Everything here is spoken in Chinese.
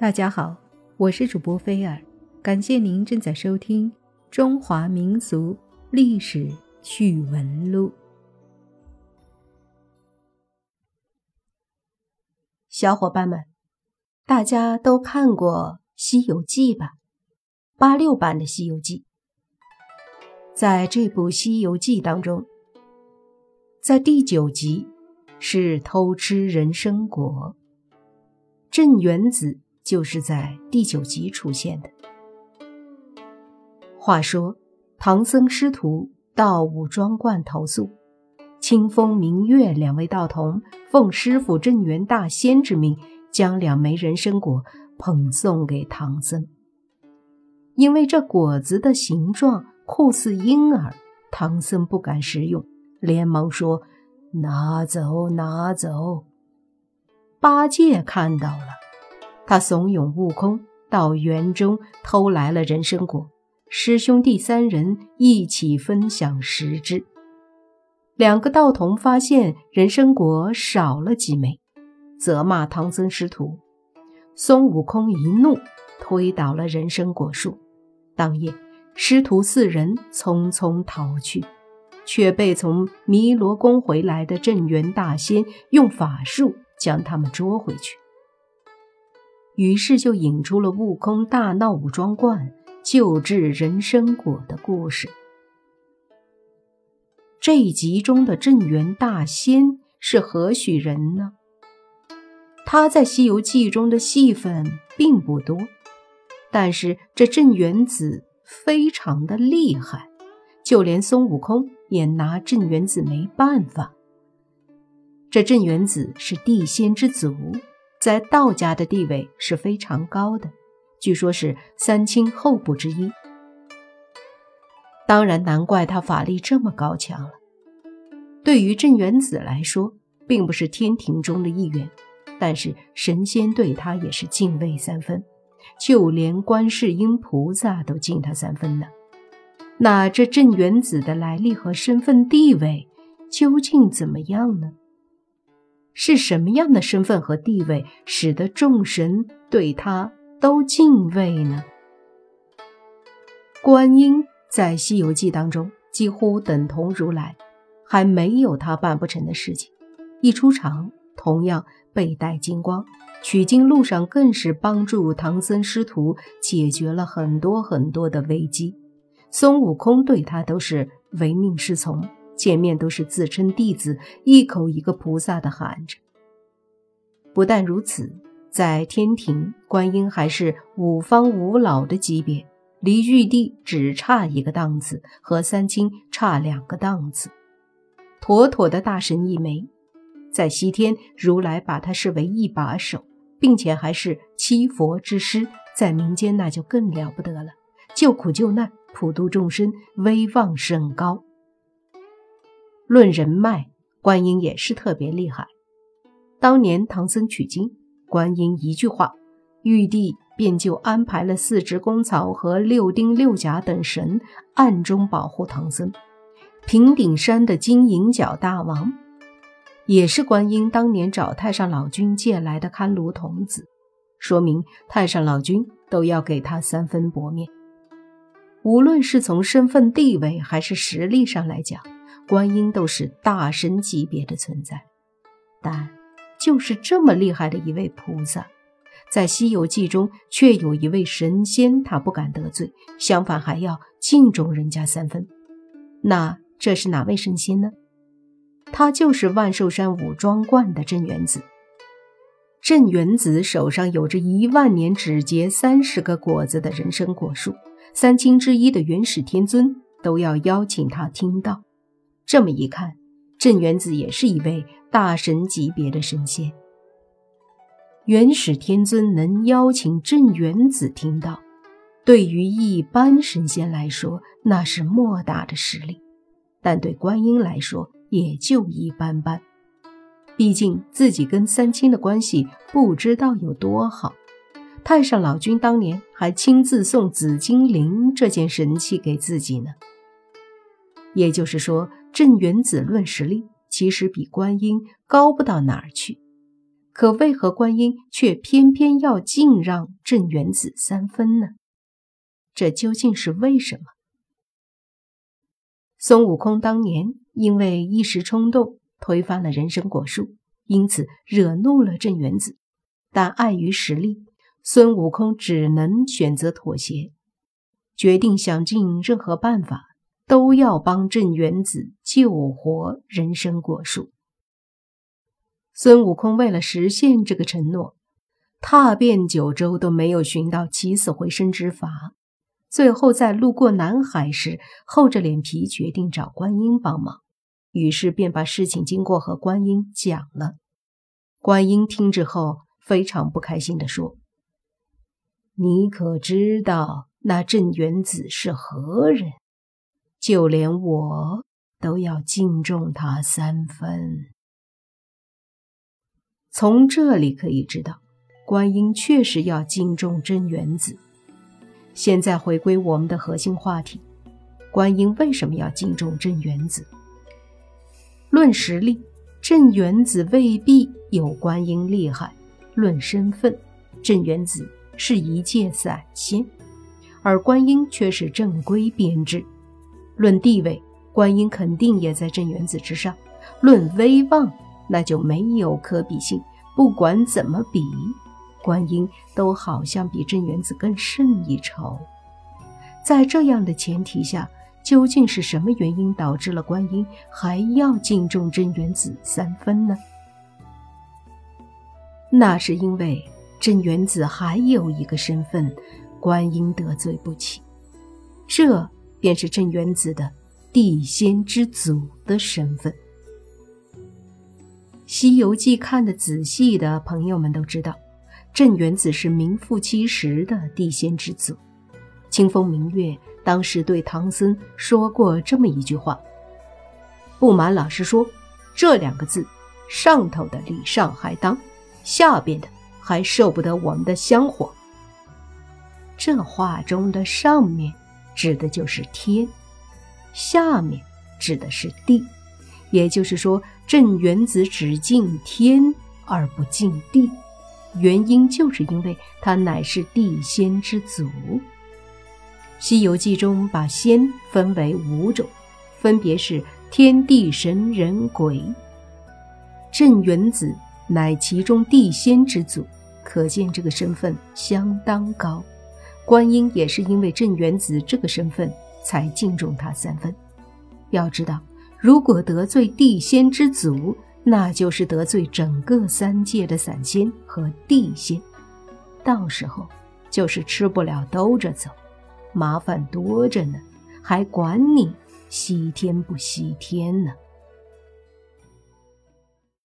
大家好，我是主播菲尔，感谢您正在收听《中华民族历史趣闻录》。小伙伴们，大家都看过《西游记》吧？八六版的《西游记》。在这部《西游记》当中，在第九集是偷吃人参果，镇元子。就是在第九集出现的。话说，唐僧师徒到五庄观投宿，清风明月两位道童奉师傅镇元大仙之命，将两枚人参果捧送给唐僧。因为这果子的形状酷似婴儿，唐僧不敢食用，连忙说：“拿走，拿走。”八戒看到了。他怂恿悟空到园中偷来了人参果，师兄弟三人一起分享食之。两个道童发现人参果少了几枚，责骂唐僧师徒。孙悟空一怒，推倒了人参果树。当夜，师徒四人匆匆逃去，却被从弥罗宫回来的镇元大仙用法术将他们捉回去。于是就引出了悟空大闹武装观救治人参果的故事。这一集中的镇元大仙是何许人呢？他在《西游记》中的戏份并不多，但是这镇元子非常的厉害，就连孙悟空也拿镇元子没办法。这镇元子是地仙之祖。在道家的地位是非常高的，据说是三清后部之一。当然，难怪他法力这么高强了。对于镇元子来说，并不是天庭中的一员，但是神仙对他也是敬畏三分，就连观世音菩萨都敬他三分呢。那这镇元子的来历和身份地位究竟怎么样呢？是什么样的身份和地位，使得众神对他都敬畏呢？观音在《西游记》当中几乎等同如来，还没有他办不成的事情。一出场，同样背带金光，取经路上更是帮助唐僧师徒解决了很多很多的危机。孙悟空对他都是唯命是从。见面都是自称弟子，一口一个菩萨的喊着。不但如此，在天庭，观音还是五方五老的级别，离玉帝只差一个档次，和三清差两个档次，妥妥的大神一枚。在西天，如来把他视为一把手，并且还是七佛之师，在民间那就更了不得了，救苦救难，普度众生，威望甚高。论人脉，观音也是特别厉害。当年唐僧取经，观音一句话，玉帝便就安排了四只公曹和六丁六甲等神暗中保护唐僧。平顶山的金银角大王，也是观音当年找太上老君借来的看炉童子，说明太上老君都要给他三分薄面。无论是从身份地位还是实力上来讲。观音都是大神级别的存在，但就是这么厉害的一位菩萨，在《西游记》中却有一位神仙，他不敢得罪，相反还要敬重人家三分。那这是哪位神仙呢？他就是万寿山五庄观的镇元子。镇元子手上有着一万年只结三十个果子的人参果树，三清之一的元始天尊都要邀请他听到。这么一看，镇元子也是一位大神级别的神仙。元始天尊能邀请镇元子听到，对于一般神仙来说那是莫大的实力，但对观音来说也就一般般。毕竟自己跟三清的关系不知道有多好，太上老君当年还亲自送紫金铃这件神器给自己呢。也就是说。镇元子论实力，其实比观音高不到哪儿去。可为何观音却偏偏要敬让镇元子三分呢？这究竟是为什么？孙悟空当年因为一时冲动推翻了人参果树，因此惹怒了镇元子，但碍于实力，孙悟空只能选择妥协，决定想尽任何办法都要帮镇元子救活人参果树。孙悟空为了实现这个承诺，踏遍九州都没有寻到起死回生之法。最后在路过南海时，厚着脸皮决定找观音帮忙，于是便把事情经过和观音讲了。观音听之后非常不开心地说：“你可知道那镇元子是何人？就连我都要敬重他三分。”从这里可以知道，观音确实要敬重真元子。现在回归我们的核心话题：观音为什么要敬重真元子？论实力，镇元子未必有观音厉害；论身份，镇元子是一介散仙，而观音却是正规编制；论地位，观音肯定也在镇元子之上；论威望，那就没有可比性。不管怎么比，观音都好像比镇元子更胜一筹。在这样的前提下，究竟是什么原因导致了观音还要敬重镇元子三分呢？那是因为镇元子还有一个身份，观音得罪不起，这便是镇元子的地仙之祖的身份。《西游记》看得仔细的朋友们都知道，镇元子是名副其实的地仙之祖。清风明月当时对唐僧说过这么一句话：“不瞒老师说，这两个字，上头的礼尚还当，下边的还受不得我们的香火。”这话中的上面指的就是天，下面指的是地。也就是说，镇元子只敬天而不敬地，原因就是因为他乃是地仙之祖。《西游记》中把仙分为五种，分别是天地神人鬼。镇元子乃其中地仙之祖，可见这个身份相当高。观音也是因为镇元子这个身份才敬重他三分。要知道。如果得罪地仙之祖，那就是得罪整个三界的散仙和地仙，到时候就是吃不了兜着走，麻烦多着呢，还管你西天不西天呢？